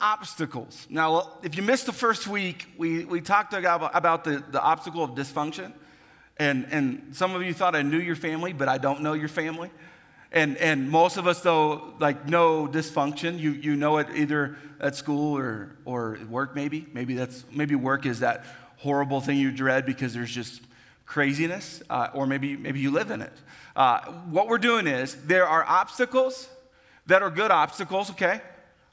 Obstacles. Now, if you missed the first week, we, we talked about, about the, the obstacle of dysfunction. And, and some of you thought I knew your family, but I don't know your family. And, and most of us, though, like know dysfunction. You, you know it either at school or, or work, maybe. Maybe, that's, maybe work is that horrible thing you dread because there's just craziness, uh, or maybe, maybe you live in it. Uh, what we're doing is there are obstacles that are good obstacles, okay?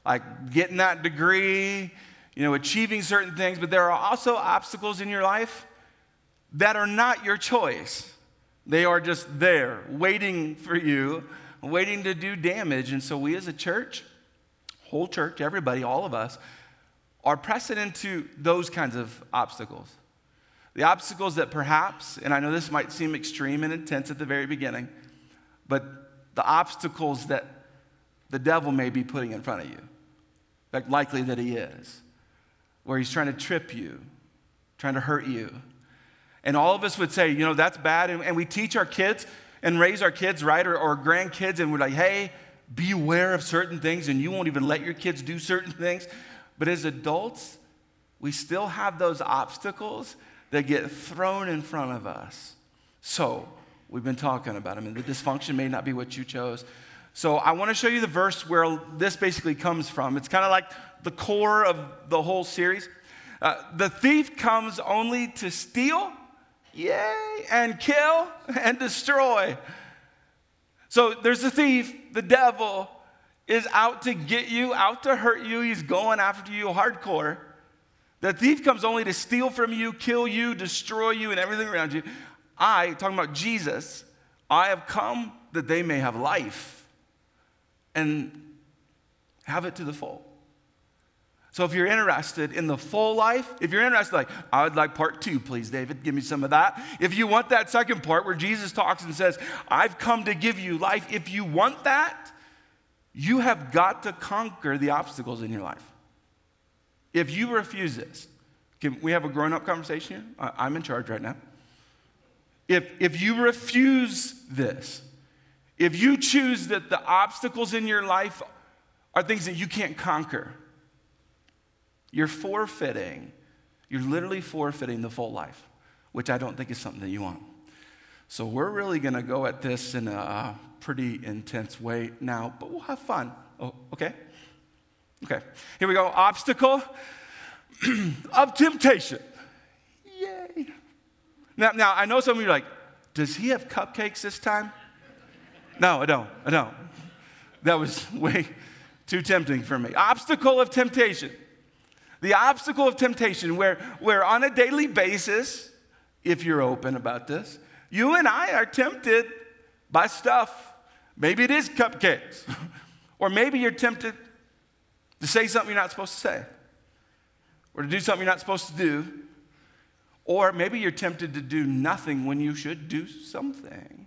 Like getting that degree, you know, achieving certain things, but there are also obstacles in your life that are not your choice. They are just there, waiting for you, waiting to do damage. And so, we as a church, whole church, everybody, all of us, are pressing into those kinds of obstacles. The obstacles that perhaps, and I know this might seem extreme and intense at the very beginning, but the obstacles that the devil may be putting in front of you. Likely that he is, where he's trying to trip you, trying to hurt you. And all of us would say, you know, that's bad. And, and we teach our kids and raise our kids, right, or, or grandkids, and we're like, hey, beware of certain things, and you won't even let your kids do certain things. But as adults, we still have those obstacles that get thrown in front of us. So, we've been talking about them, and the dysfunction may not be what you chose. So, I want to show you the verse where this basically comes from. It's kind of like the core of the whole series. Uh, the thief comes only to steal, Yay, and kill and destroy. So there's the thief, the devil is out to get you, out to hurt you. He's going after you hardcore. The thief comes only to steal from you, kill you, destroy you, and everything around you. I, talking about Jesus, I have come that they may have life and have it to the full. So if you're interested in the full life, if you're interested, like, I would like part two, please, David, give me some of that. If you want that second part where Jesus talks and says, I've come to give you life, if you want that, you have got to conquer the obstacles in your life. If you refuse this, can we have a grown up conversation? I'm in charge right now. If, if you refuse this, if you choose that the obstacles in your life are things that you can't conquer, you're forfeiting, you're literally forfeiting the full life, which I don't think is something that you want. So we're really going to go at this in a uh, pretty intense way now, but we'll have fun. Oh, okay? Okay. Here we go. Obstacle of temptation. Yay. Now, now, I know some of you are like, does he have cupcakes this time? No, I don't. I don't. That was way too tempting for me. Obstacle of temptation. The obstacle of temptation, where, where on a daily basis, if you're open about this, you and I are tempted by stuff. Maybe it is cupcakes, or maybe you're tempted to say something you're not supposed to say, or to do something you're not supposed to do, or maybe you're tempted to do nothing when you should do something.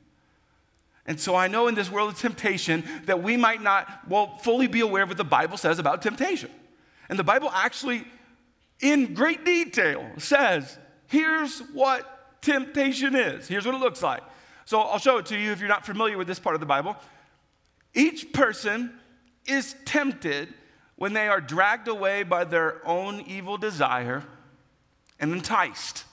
And so I know in this world of temptation that we might not, well, fully be aware of what the Bible says about temptation. And the Bible actually, in great detail, says here's what temptation is, here's what it looks like. So I'll show it to you if you're not familiar with this part of the Bible. Each person is tempted when they are dragged away by their own evil desire and enticed.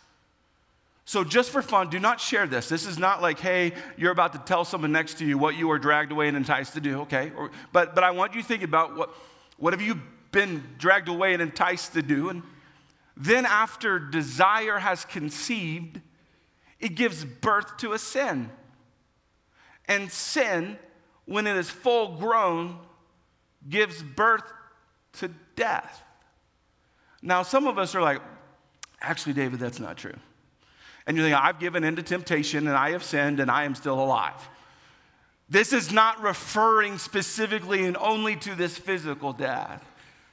So, just for fun, do not share this. This is not like, hey, you're about to tell someone next to you what you were dragged away and enticed to do, okay? Or, but, but I want you to think about what, what have you been dragged away and enticed to do. And then, after desire has conceived, it gives birth to a sin. And sin, when it is full grown, gives birth to death. Now, some of us are like, actually, David, that's not true. And you think, I've given in to temptation and I have sinned and I am still alive. This is not referring specifically and only to this physical death.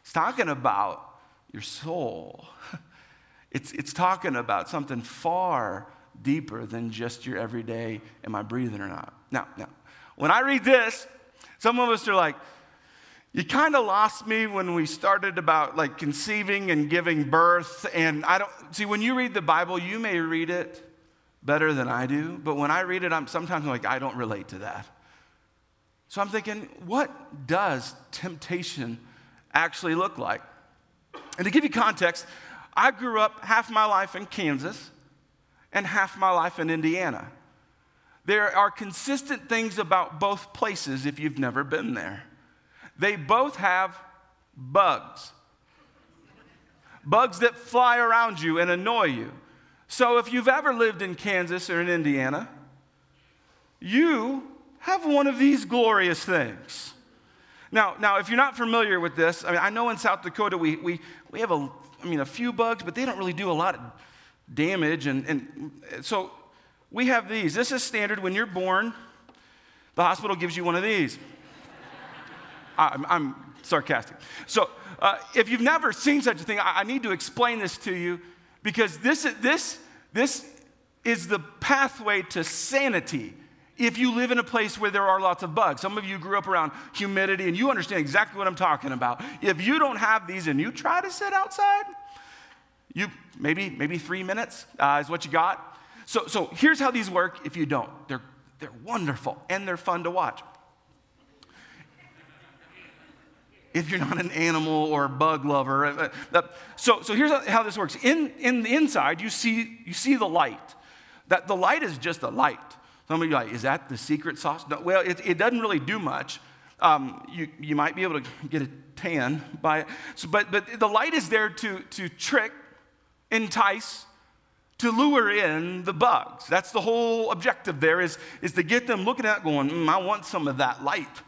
It's talking about your soul. It's, it's talking about something far deeper than just your everyday, am I breathing or not? Now, now, when I read this, some of us are like, you kind of lost me when we started about like conceiving and giving birth. And I don't see when you read the Bible, you may read it better than I do, but when I read it, I'm sometimes like, I don't relate to that. So I'm thinking, what does temptation actually look like? And to give you context, I grew up half my life in Kansas and half my life in Indiana. There are consistent things about both places if you've never been there. They both have bugs. Bugs that fly around you and annoy you. So if you've ever lived in Kansas or in Indiana, you have one of these glorious things. Now, now, if you're not familiar with this, I mean, I know in South Dakota we, we, we have a, I mean, a few bugs, but they don't really do a lot of damage. And, and so we have these. This is standard when you're born. The hospital gives you one of these. I'm, I'm, sarcastic. So, uh, if you've never seen such a thing, I, I, need to explain this to you because this, this, this is the pathway to sanity if you live in a place where there are lots of bugs. Some of you grew up around humidity and you understand exactly what I'm talking about. If you don't have these and you try to sit outside, you maybe maybe three minutes uh, is what you got. So so here's how these work. If you don't, they're they're wonderful and they're fun to watch. If you're not an animal or bug lover, uh, uh, so so here's how this works. In in the inside, you see you see the light. That the light is just a light. Some of you like, is that the secret sauce? No, well, it, it doesn't really do much. Um, you, you might be able to get a tan by it. So, but, but the light is there to, to trick, entice, to lure in the bugs. That's the whole objective there is, is to get them looking at going, mm, I want some of that light.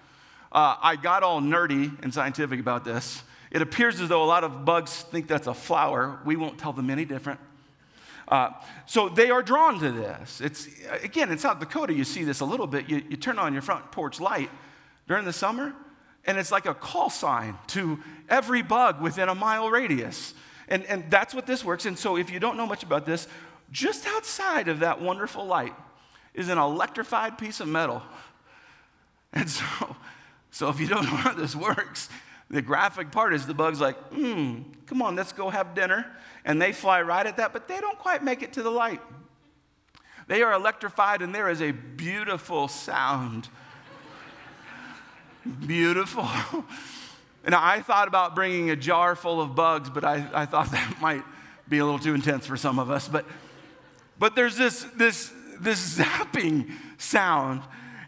Uh, I got all nerdy and scientific about this. It appears as though a lot of bugs think that's a flower. We won't tell them any different. Uh, so they are drawn to this. It's, again, in South Dakota, you see this a little bit. You, you turn on your front porch light during the summer, and it's like a call sign to every bug within a mile radius. And, and that's what this works. And so if you don't know much about this, just outside of that wonderful light is an electrified piece of metal. And so, so if you don't know how this works, the graphic part is the bug's like, hmm, come on, let's go have dinner. And they fly right at that, but they don't quite make it to the light. They are electrified, and there is a beautiful sound. beautiful. and I thought about bringing a jar full of bugs, but I, I thought that might be a little too intense for some of us. But, but there's this, this, this zapping sound,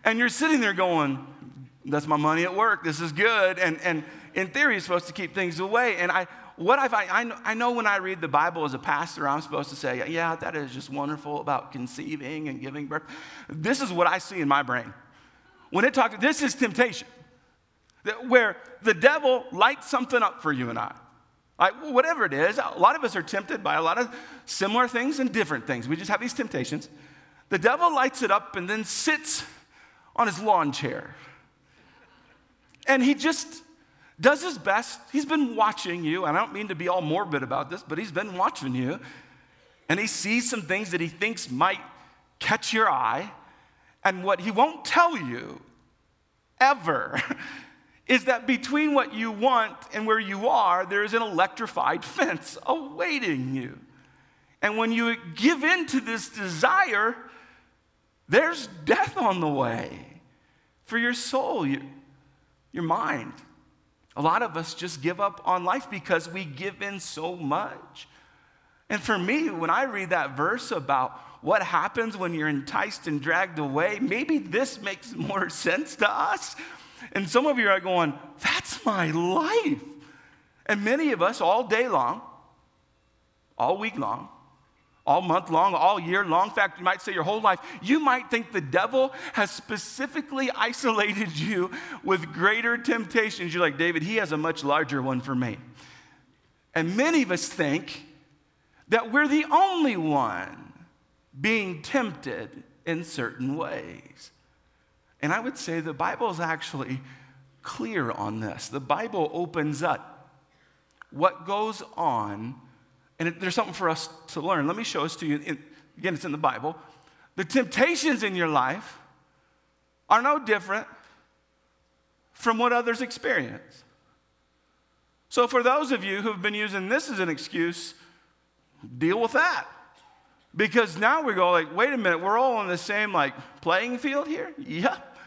and you're sitting there going, that's my money at work. This is good. And, and in theory, you're supposed to keep things away. And I, what I find, I know, I know when I read the Bible as a pastor, I'm supposed to say, yeah, that is just wonderful about conceiving and giving birth. This is what I see in my brain. When it talks, this is temptation, where the devil lights something up for you and I. Like, whatever it is, a lot of us are tempted by a lot of similar things and different things. We just have these temptations. The devil lights it up and then sits on his lawn chair. And he just does his best. He's been watching you. And I don't mean to be all morbid about this, but he's been watching you. And he sees some things that he thinks might catch your eye. And what he won't tell you ever is that between what you want and where you are, there is an electrified fence awaiting you. And when you give in to this desire, there's death on the way for your soul, your, your mind. A lot of us just give up on life because we give in so much. And for me, when I read that verse about what happens when you're enticed and dragged away, maybe this makes more sense to us. And some of you are going, that's my life. And many of us, all day long, all week long, all month long, all year long. In fact, you might say your whole life. You might think the devil has specifically isolated you with greater temptations. You're like, David, he has a much larger one for me. And many of us think that we're the only one being tempted in certain ways. And I would say the Bible is actually clear on this. The Bible opens up what goes on and it, there's something for us to learn. Let me show this to you. In, again, it's in the Bible. The temptations in your life are no different from what others experience. So, for those of you who've been using this as an excuse, deal with that. Because now we go like, wait a minute, we're all on the same like playing field here? Yep.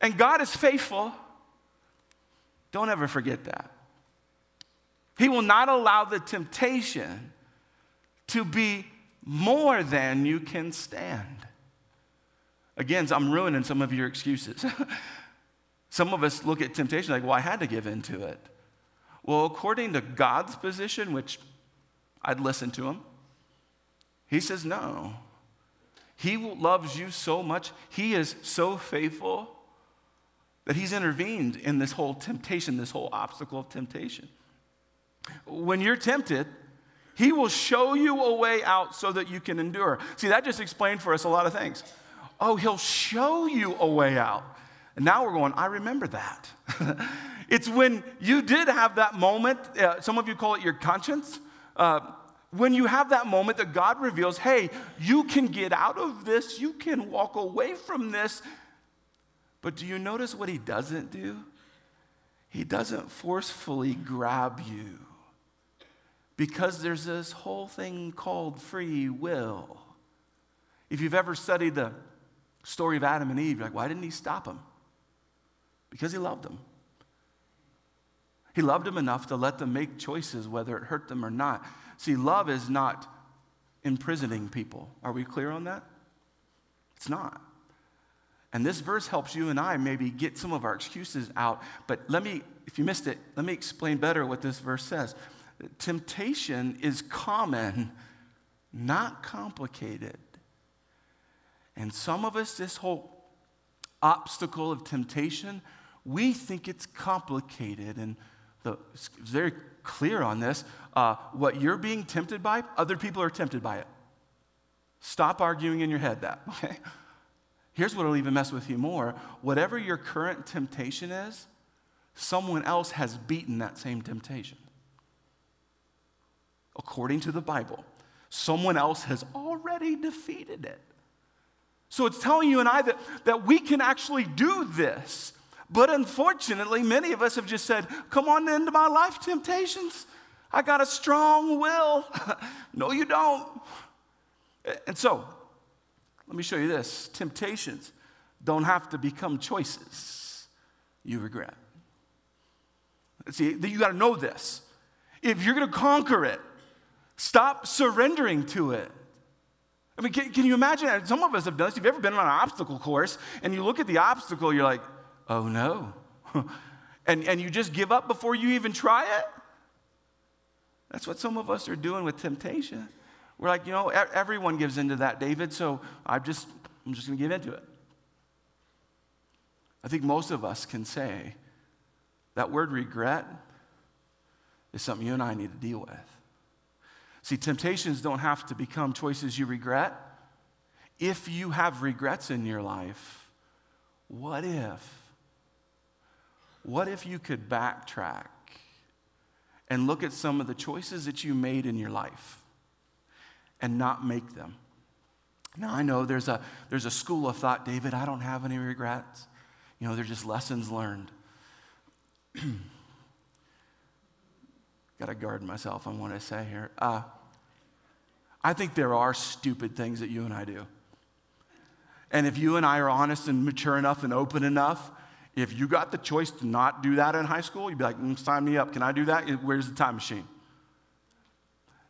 And God is faithful. Don't ever forget that. He will not allow the temptation to be more than you can stand. Again, I'm ruining some of your excuses. some of us look at temptation like, well, I had to give in to it. Well, according to God's position, which I'd listen to him, he says, no. He loves you so much. He is so faithful that he's intervened in this whole temptation, this whole obstacle of temptation. When you're tempted, he will show you a way out so that you can endure. See, that just explained for us a lot of things. Oh, he'll show you a way out. And now we're going, I remember that. it's when you did have that moment, uh, some of you call it your conscience. Uh, when you have that moment that God reveals, hey, you can get out of this, you can walk away from this. But do you notice what he doesn't do? He doesn't forcefully grab you because there's this whole thing called free will. If you've ever studied the story of Adam and Eve, like, why didn't he stop them? Because he loved them. He loved them enough to let them make choices, whether it hurt them or not. See, love is not imprisoning people. Are we clear on that? It's not. And this verse helps you and I maybe get some of our excuses out. But let me, if you missed it, let me explain better what this verse says. Temptation is common, not complicated. And some of us, this whole obstacle of temptation, we think it's complicated. And the, it's very clear on this. Uh, what you're being tempted by, other people are tempted by it. Stop arguing in your head that, okay? Here's what will even mess with you more. Whatever your current temptation is, someone else has beaten that same temptation. According to the Bible, someone else has already defeated it. So it's telling you and I that, that we can actually do this. But unfortunately, many of us have just said, Come on into my life, temptations. I got a strong will. no, you don't. And so, let me show you this temptations don't have to become choices you regret. See, you got to know this. If you're going to conquer it, stop surrendering to it. I mean, can, can, you imagine? Some of us have done this. If you've ever been on an obstacle course and you look at the obstacle, you're like, oh no. and, and you just give up before you even try it? That's what some of us are doing with temptation. We're like, you know, everyone gives into that, David, so I'm just, I'm just going to give into it. I think most of us can say that word regret is something you and I need to deal with. See, temptations don't have to become choices you regret. If you have regrets in your life, what if? What if you could backtrack and look at some of the choices that you made in your life and not make them? Now, I know there's a, there's a school of thought, David, I don't have any regrets. You know, they're just lessons learned. Got to guard myself on what I say here. Uh, I think there are stupid things that you and I do. And if you and I are honest and mature enough and open enough, if you got the choice to not do that in high school, you'd be like, mm, sign me up. Can I do that? Where's the time machine?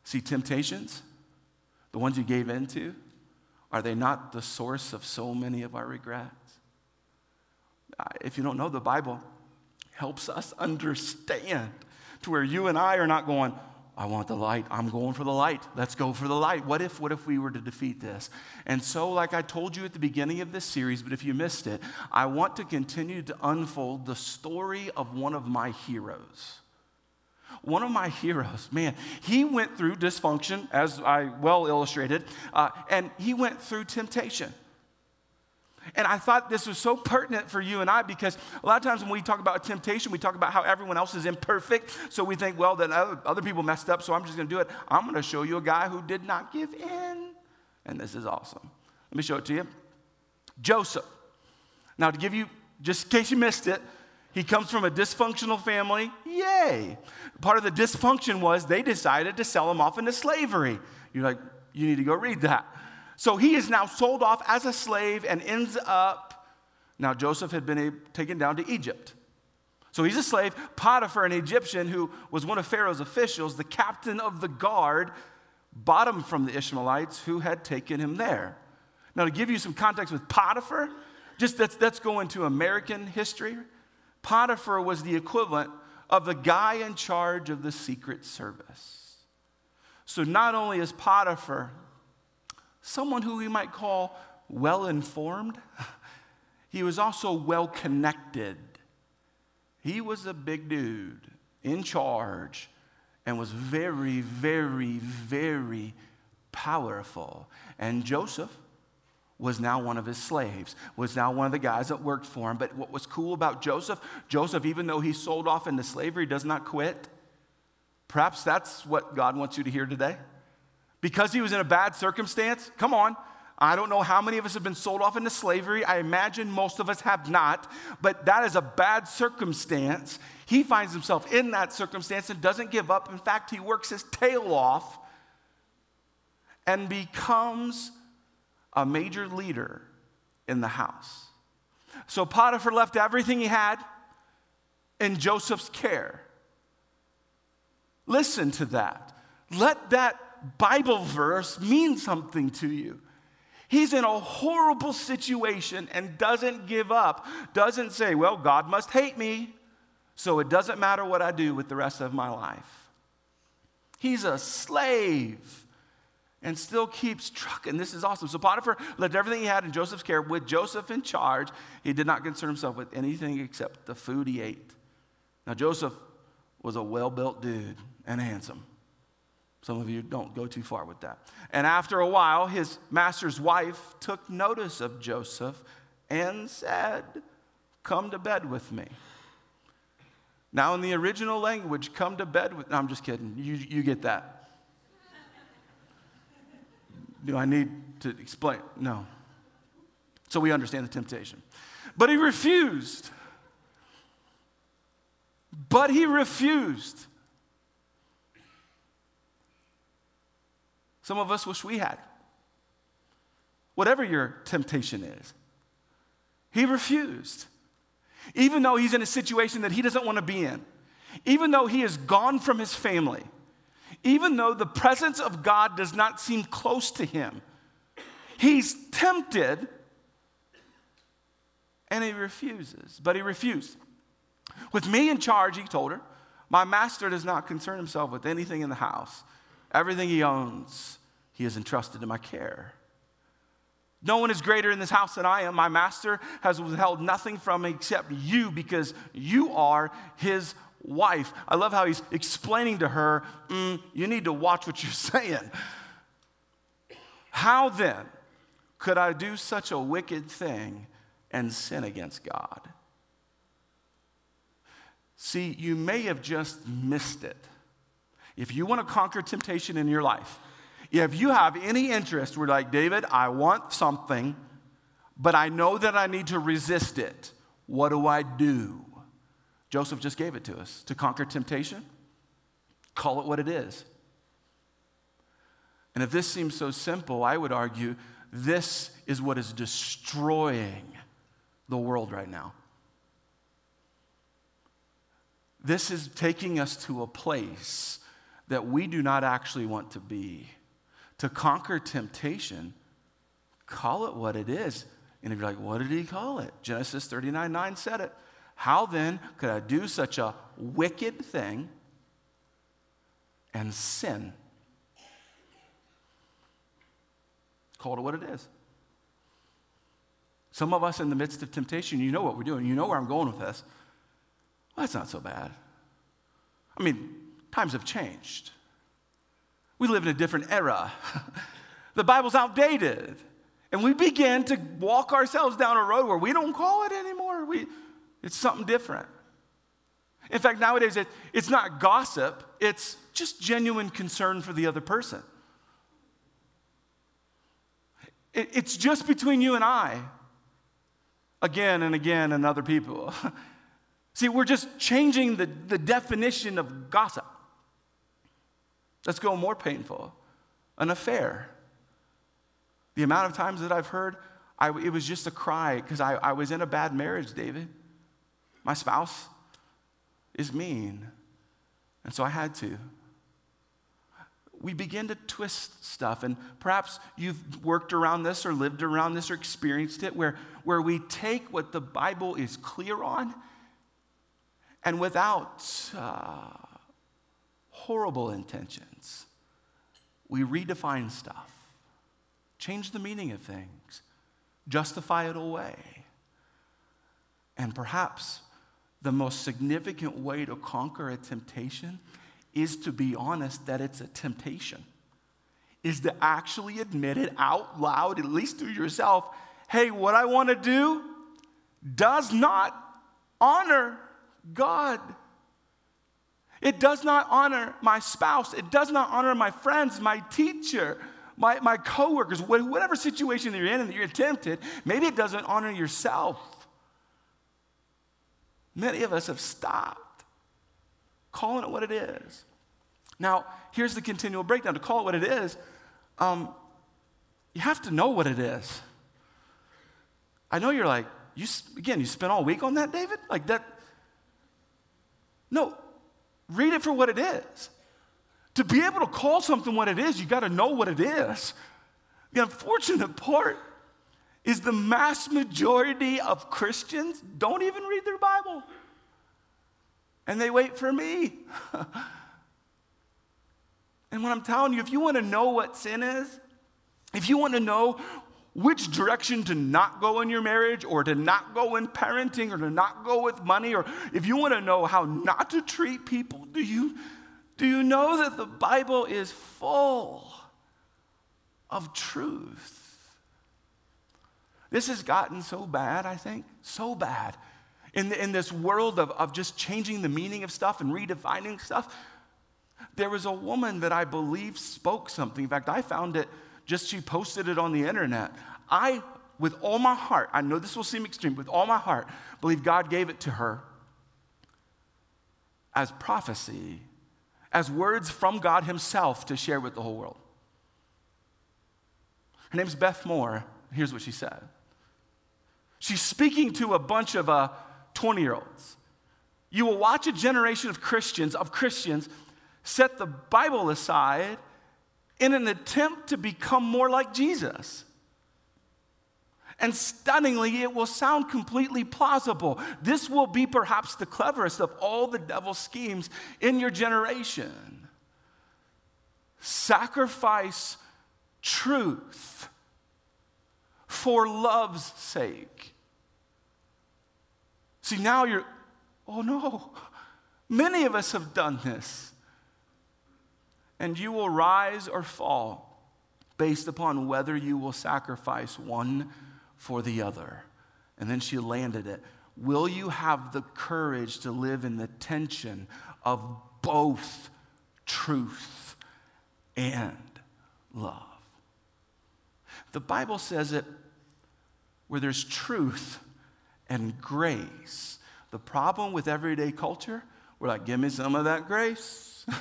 See, temptations, the ones you gave into, are they not the source of so many of our regrets? If you don't know, the Bible helps us understand to where you and I are not going, I want the light. I'm going for the light. Let's go for the light. What if, what if we were to defeat this? And so, like I told you at the beginning of this series, but if you missed it, I want to continue to unfold the story of one of my heroes. One of my heroes, man, he went through dysfunction, as I well illustrated, uh, and he went through temptation. And I thought this was so pertinent for you and I because a lot of times when we talk about temptation, we talk about how everyone else is imperfect. So we think, well, then other, other people messed up, so I'm just going to do it. I'm going to show you a guy who did not give in. And this is awesome. Let me show it to you. Joseph. Now, to give you, just in case you missed it, he comes from a dysfunctional family. Yay. Part of the dysfunction was they decided to sell him off into slavery. You're like, you need to go read that. So he is now sold off as a slave and ends up Now, Joseph had been taken down to Egypt. So he's a slave. Potiphar, an Egyptian who was one of Pharaoh's officials, the captain of the guard, bought him from the Ishmaelites who had taken him there. Now, to give you some context with Potiphar, just let's, go into American history. Potiphar was the equivalent of the guy in charge of the Secret Service. So not only is Potiphar someone who we might call well informed, he was also well connected. He was a big dude in charge and was very, very, very powerful. And Joseph was now one of his slaves, was now one of the guys that worked for him. But what was cool about Joseph, Joseph, even though he's sold off into slavery, does not quit. Perhaps that's what God wants you to hear today. Because he was in a bad circumstance, come on. I don't know how many of us have been sold off into slavery. I imagine most of us have not, but that is a bad circumstance. He finds himself in that circumstance and doesn't give up. In fact, he works his tail off and becomes a major leader in the house. So Potiphar left everything he had in Joseph's care. Listen to that. Let that Bible verse mean something to you. He's in a horrible situation and doesn't give up, doesn't say, Well, God must hate me, so it doesn't matter what I do with the rest of my life. He's a slave and still keeps trucking. This is awesome. So Potiphar left everything he had in Joseph's care with Joseph in charge. He did not concern himself with anything except the food he ate. Now, Joseph was a well built dude and handsome. Some of you don't go too far with that. And after a while, his master's wife took notice of Joseph and said, Come to bed with me. Now, in the original language, come to bed with. No, I'm just kidding. You, you get that. Do I need to explain? No. So we understand the temptation. But he refused. But he refused. Some of us wish we had. Whatever your temptation is, he refused. Even though he's in a situation that he doesn't want to be in, even though he is gone from his family, even though the presence of God does not seem close to him. He's tempted and he refuses, but he refused. With me in charge, he told her, my master does not concern himself with anything in the house. Everything he owns, he has entrusted to my care. No one is greater in this house than I am. My master has withheld nothing from me except you because you are his wife. I love how he's explaining to her, mm, you need to watch what you're saying. How then could I do such a wicked thing and sin against God? See, you may have just missed it. If you want to conquer temptation in your life, if you have any interest, we're like, David, I want something, but I know that I need to resist it. What do I do? Joseph just gave it to us to conquer temptation. Call it what it is. And if this seems so simple, I would argue this is what is destroying the world right now. This is taking us to a place that we do not actually want to be. To conquer temptation, call it what it is. And if you're like, what did he call it? Genesis 39 9 said it. How then could I do such a wicked thing and sin? Call it what it is. Some of us in the midst of temptation, you know what we're doing. You know where I'm going with this. Well, that's not so bad. I mean, times have changed. We live in a different era. the Bible's outdated. And we begin to walk ourselves down a road where we don't call it anymore. We, it's something different. In fact, nowadays it, it's not gossip, it's just genuine concern for the other person. It, it's just between you and I, again and again, and other people. See, we're just changing the, the definition of gossip. Let's go more painful an affair. The amount of times that I've heard, I, it was just a cry because I, I was in a bad marriage, David. My spouse is mean. And so I had to. We begin to twist stuff, and perhaps you've worked around this or lived around this or experienced it where, where we take what the Bible is clear on and without uh, horrible intentions, we redefine stuff, change the meaning of things, justify it away. And perhaps the most significant way to conquer a temptation is to be honest that it's a temptation, is to actually admit it out loud, at least to yourself hey, what I want to do does not honor God. It does not honor my spouse. It does not honor my friends, my teacher, my, my coworkers, whatever situation you're in and you're tempted. Maybe it doesn't honor yourself. Many of us have stopped calling it what it is. Now, here's the continual breakdown. To call it what it is, um, you have to know what it is. I know you're like, you again, you spent all week on that, David? Like that. No, read it for what it is. To be able to call something what it is, you got to know what it is. The unfortunate part is the mass majority of Christians don't even read their Bible. And they wait for me. and what I'm telling you, if you want to know what sin is, if you want to know which direction to not go in your marriage or to not go in parenting or to not go with money, or if you want to know how not to treat people, do you, do you know that the Bible is full of truth? This has gotten so bad, I think, so bad. In, the, in this world of, of just changing the meaning of stuff and redefining stuff, there was a woman that I believe spoke something. In fact, I found it just, she posted it on the internet. I, with all my heart, I know this will seem extreme, with all my heart, believe God gave it to her as prophecy, as words from God Himself to share with the whole world. Her name's Beth Moore. Here's what she said She's speaking to a bunch of 20 uh, year olds. You will watch a generation of Christians, of Christians, set the Bible aside in an attempt to become more like Jesus. And stunningly, it will sound completely plausible. This will be perhaps the cleverest of all the devil's schemes in your generation. Sacrifice truth for love's sake. See, now you're, oh no, many of us have done this. And you will rise or fall based upon whether you will sacrifice one for the other. And then she landed it. Will you have the courage to live in the tension of both truth and love? The Bible says it where there's truth, and grace. The problem with everyday culture, we're like, give me some of that grace.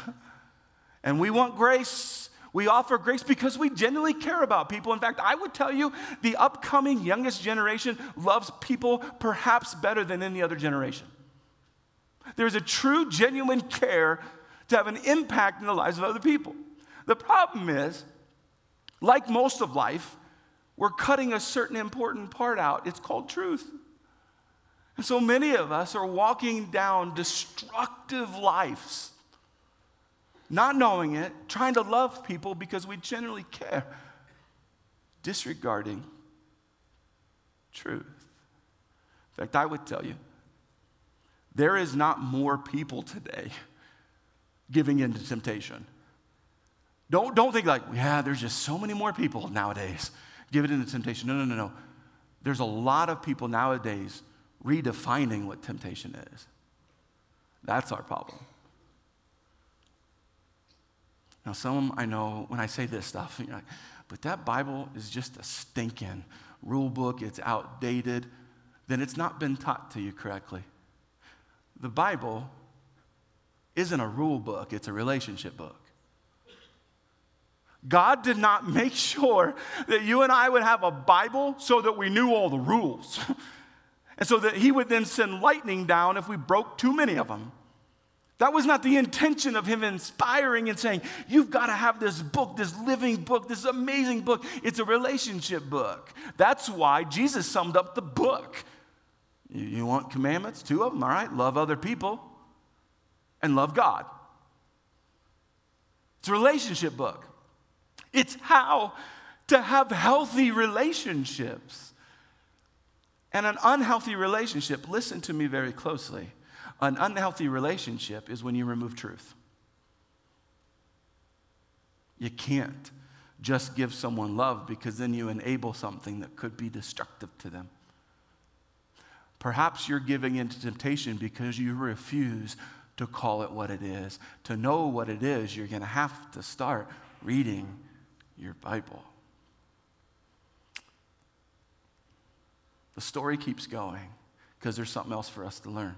and we want grace. We offer grace because we genuinely care about people. In fact, I would tell you the upcoming youngest generation loves people perhaps better than any other generation. There's a true, genuine care to have an impact in the lives of other people. The problem is, like most of life, we're cutting a certain important part out. It's called truth. And so many of us are walking down destructive lives, not knowing it, trying to love people because we generally care, disregarding truth. In fact, I would tell you, there is not more people today giving in to temptation. Don't, don't think like, yeah, there's just so many more people nowadays giving in to temptation. No, no, no, no. There's a lot of people nowadays redefining what temptation is. That's our problem. Now, some I know when I say this stuff, like, but that Bible is just a stinking rule book, it's outdated, then it's not been taught to you correctly. The Bible isn't a rule book, it's a relationship book. God did not make sure that you and I would have a Bible so that we knew all the rules. and so that He would then send lightning down if we broke too many of them. That was not the intention of him inspiring and saying, You've got to have this book, this living book, this amazing book. It's a relationship book. That's why Jesus summed up the book. You, want commandments? Two of them, all right? Love other people and love God. It's a relationship book. It's how to have healthy relationships. And an unhealthy relationship, listen to me very closely an unhealthy relationship is when you remove truth. You can't just give someone love because then you enable something that could be destructive to them. Perhaps you're giving into temptation because you refuse to call it what it is. To know what it is, you're going to have to start reading your Bible. The story keeps going because there's something else for us to learn.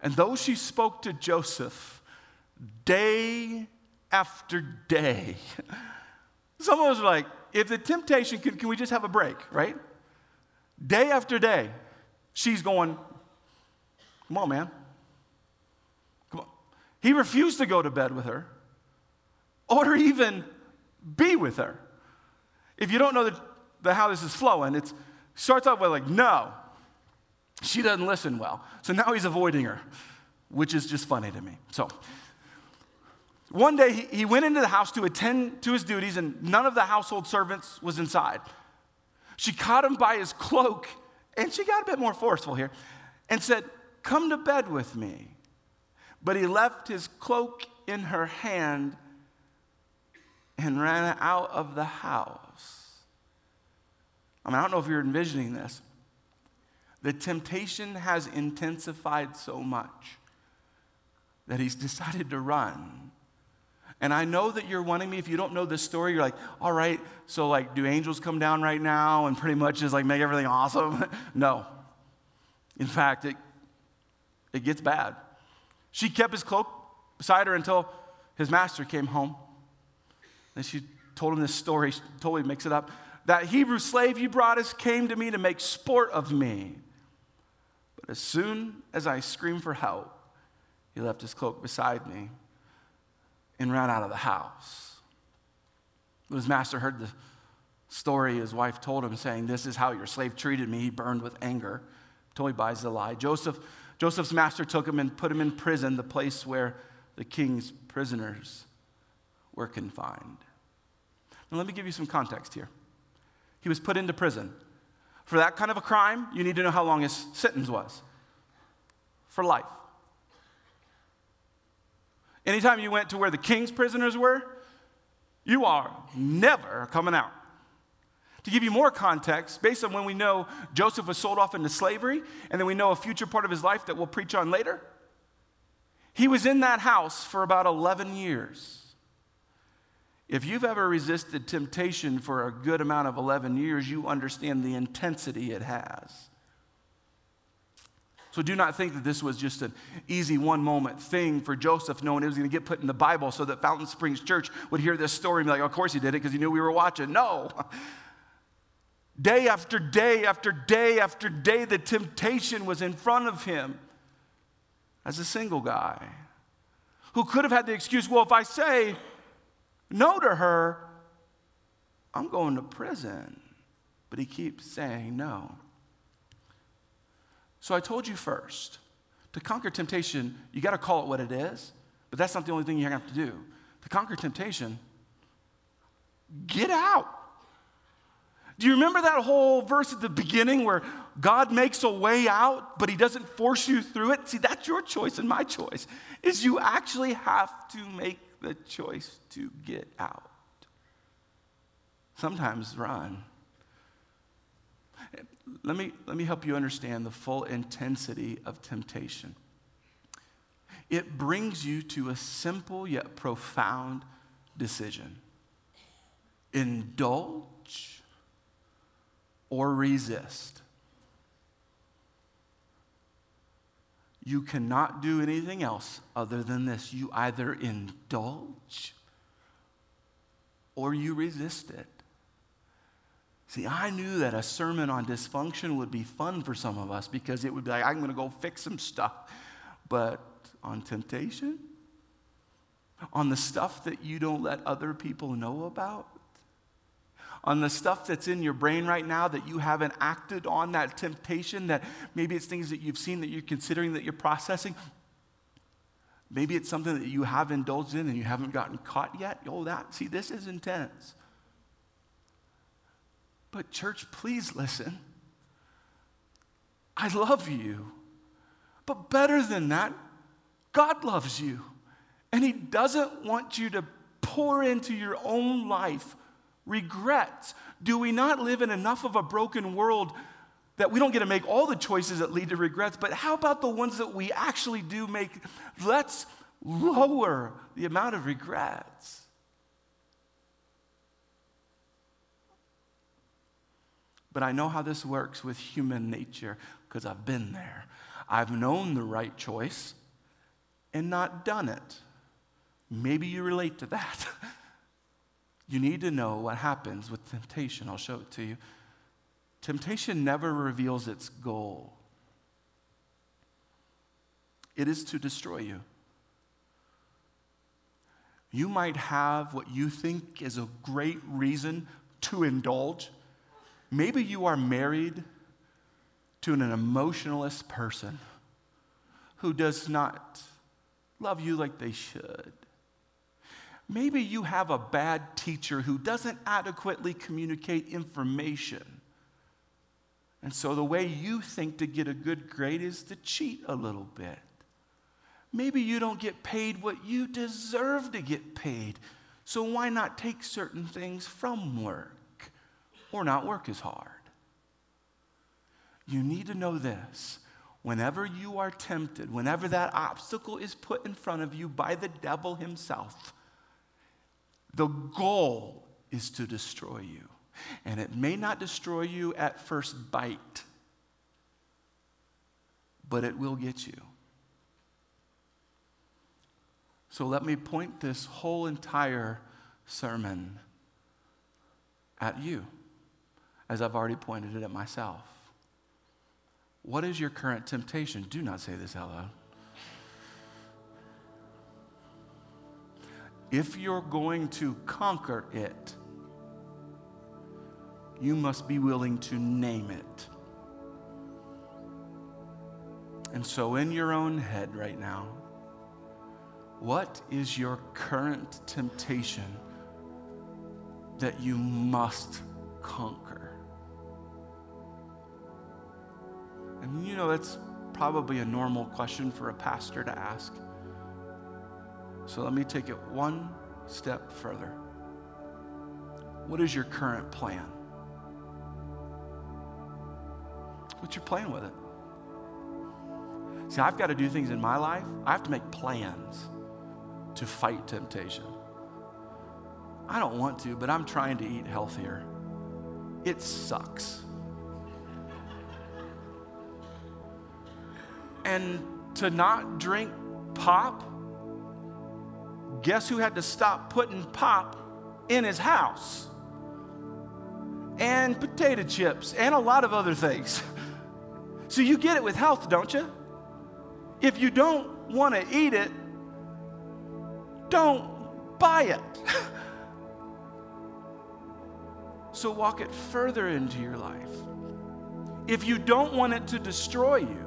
And though she spoke to Joseph day after day, some of us are like, if the temptation, can, can we just have a break, right? Day after day, she's going, come on, man. Come on. He refused to go to bed with her or even be with her. If you don't know the, the how this is flowing, it starts off with like, no, she doesn't listen well. So now he's avoiding her, which is just funny to me. So one day he, went into the house to attend to his duties, and none of the household servants was inside. She caught him by his cloak, and she got a bit more forceful here, and said, Come to bed with me. But he left his cloak in her hand and ran out of the house. I mean, I don't know if you're envisioning this. The temptation has intensified so much that he's decided to run. And I know that you're wanting me, if you don't know this story, you're like, all right, so like, do angels come down right now and pretty much just like make everything awesome? no. In fact, it, it gets bad. She kept his cloak beside her until his master came home. And she told him this story, she totally makes it up. That Hebrew slave you brought us came to me to make sport of me. As soon as I screamed for help, he left his cloak beside me and ran out of the house. When his master heard the story his wife told him, saying, This is how your slave treated me, he burned with anger. Totally buys the lie. Joseph, Joseph's master took him and put him in prison, the place where the king's prisoners were confined. Now, let me give you some context here. He was put into prison. For that kind of a crime, you need to know how long his sentence was for life. Anytime you went to where the king's prisoners were, you are never coming out. To give you more context, based on when we know Joseph was sold off into slavery, and then we know a future part of his life that we'll preach on later, he was in that house for about 11 years. If you've ever resisted temptation for a good amount of 11 years, you understand the intensity it has. So do not think that this was just an easy one moment thing for Joseph, knowing it was going to get put in the Bible so that Fountain Springs Church would hear this story and be like, of course he did it because he knew we were watching. No. Day after day after day after day, the temptation was in front of him as a single guy who could have had the excuse, well, if I say, no to her, I'm going to prison. But he keeps saying no. So I told you first to conquer temptation, you got to call it what it is, but that's not the only thing you have to do. To conquer temptation, get out. Do you remember that whole verse at the beginning where God makes a way out, but he doesn't force you through it? See, that's your choice and my choice. Is you actually have to make the choice to get out. Sometimes run. Let me, let me help you understand the full intensity of temptation. It brings you to a simple yet profound decision indulge or resist. You cannot do anything else other than this. You either indulge or you resist it. See, I knew that a sermon on dysfunction would be fun for some of us because it would be like, I'm going to go fix some stuff. But on temptation, on the stuff that you don't let other people know about, on the stuff that's in your brain right now that you haven't acted on, that temptation, that maybe it's things that you've seen that you're considering that you're processing. Maybe it's something that you have indulged in and you haven't gotten caught yet. Oh, that, see, this is intense. But, church, please listen. I love you. But better than that, God loves you. And He doesn't want you to pour into your own life regrets. Do we not live in enough of a broken world that we don't get to make all the choices that lead to regrets? But how about the ones that we actually do make? Let's lower the amount of regrets. But I know how this works with human nature because I've been there. I've known the right choice and not done it. Maybe you relate to that. you need to know what happens with temptation. I'll show it to you. Temptation never reveals its goal, it is to destroy you. You might have what you think is a great reason to indulge. Maybe you are married to an emotionalist person who does not love you like they should. Maybe you have a bad teacher who doesn't adequately communicate information. And so the way you think to get a good grade is to cheat a little bit. Maybe you don't get paid what you deserve to get paid. So why not take certain things from work or not work as hard? You need to know this. Whenever you are tempted, whenever that obstacle is put in front of you by the devil himself, the goal is to destroy you. And it may not destroy you at first bite, but it will get you. So let me point this whole entire sermon at you, as I've already pointed it at myself. What is your current temptation? Do not say this out loud. If you're going to conquer it, you must be willing to name it. And so, in your own head right now, what is your current temptation that you must conquer? And you know, that's probably a normal question for a pastor to ask. So let me take it one step further. What is your current plan? What's your plan with it? See, I've got to do things in my life, I have to make plans to fight temptation. I don't want to, but I'm trying to eat healthier. It sucks. And to not drink pop guess who had to stop putting pop in his house? And potato chips and a lot of other things. So you get it with health, don't you? If you don't want to eat it, don't buy it. so walk it further into your life. If you don't want it to destroy you,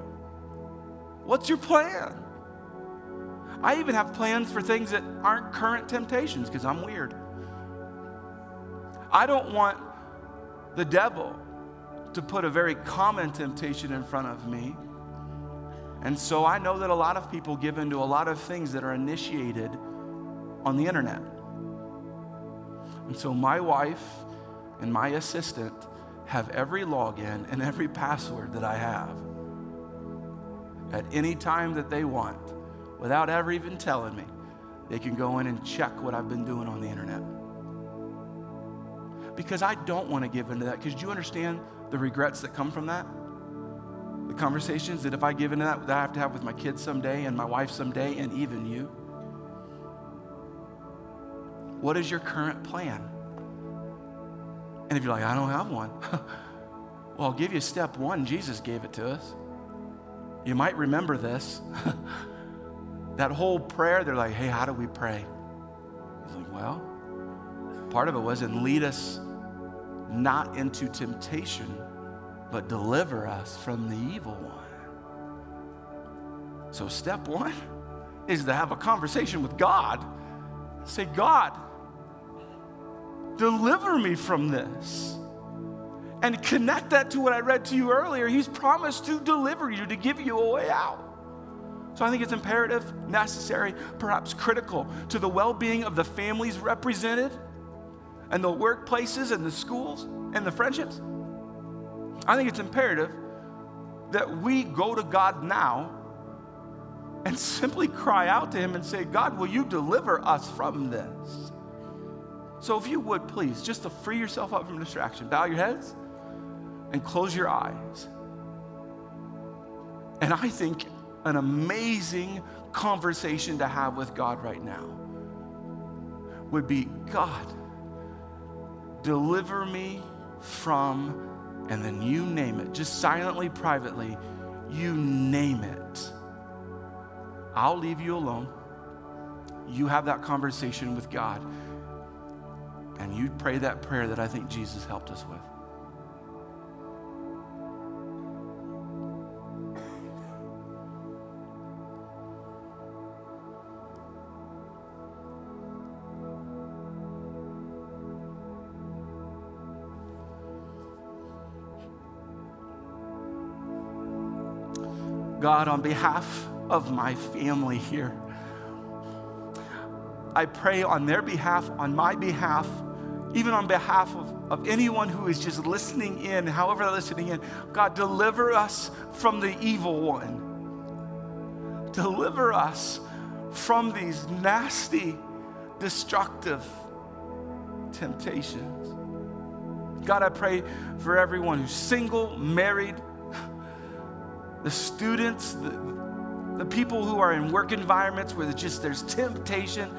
what's your plan? I even have plans for things that aren't current temptations because I'm weird. I don't want the devil to put a very common temptation in front of me. And so I know that a lot of people give into a lot of things that are initiated on the internet. And so my wife and my assistant have every login and every password that I have at any time that they want without ever even telling me, they can go in and check what I've been doing on the internet. Because I don't want to give into that. Because do you understand the regrets that come from that? The conversations that if I give into that, that I have to have with my kids someday and my wife someday and even you. What is your current plan? And if you're like, I don't have one, well, I'll give you step one. Jesus gave it to us. You might remember this. that whole prayer, they're like, hey, how do we pray? He's like, well, part of it was, and lead us not into temptation, but deliver us from the evil one. So, step one is to have a conversation with God. Say, God, deliver me from this. And connect that to what I read to you earlier. He's promised to deliver you, to give you a way out. So I think it's imperative, necessary, perhaps critical to the well being of the families represented and the workplaces and the schools and the friendships. I think it's imperative that we go to God now and simply cry out to Him and say, God, will you deliver us from this? So, if you would please, just to free yourself up from distraction, bow your heads and close your eyes. And I think an amazing conversation to have with God right now would be God, deliver me from, and then you name it, just silently, privately, you name it. I'll leave you alone. You have that conversation with God. And you pray that prayer that I think Jesus helped us with. God, on behalf of my family here. I pray on their behalf, on my behalf, even on behalf of, of anyone who is just listening in, however they're listening in. God, deliver us from the evil one. Deliver us from these nasty, destructive temptations. God, I pray for everyone who's single, married, the students, the, the people who are in work environments where there's just there's temptation,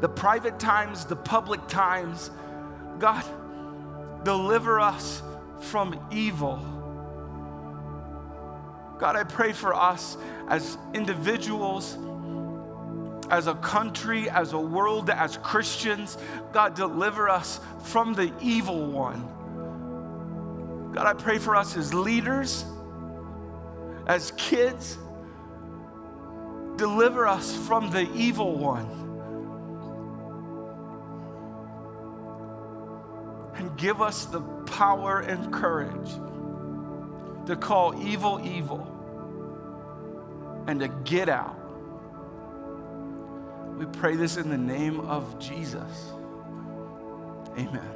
the private times, the public times. God, deliver us from evil. God, I pray for us as individuals, as a country, as a world, as Christians. God, deliver us from the evil one. God, I pray for us as leaders, as kids Deliver us from the evil one. And give us the power and courage to call evil evil and to get out. We pray this in the name of Jesus. Amen.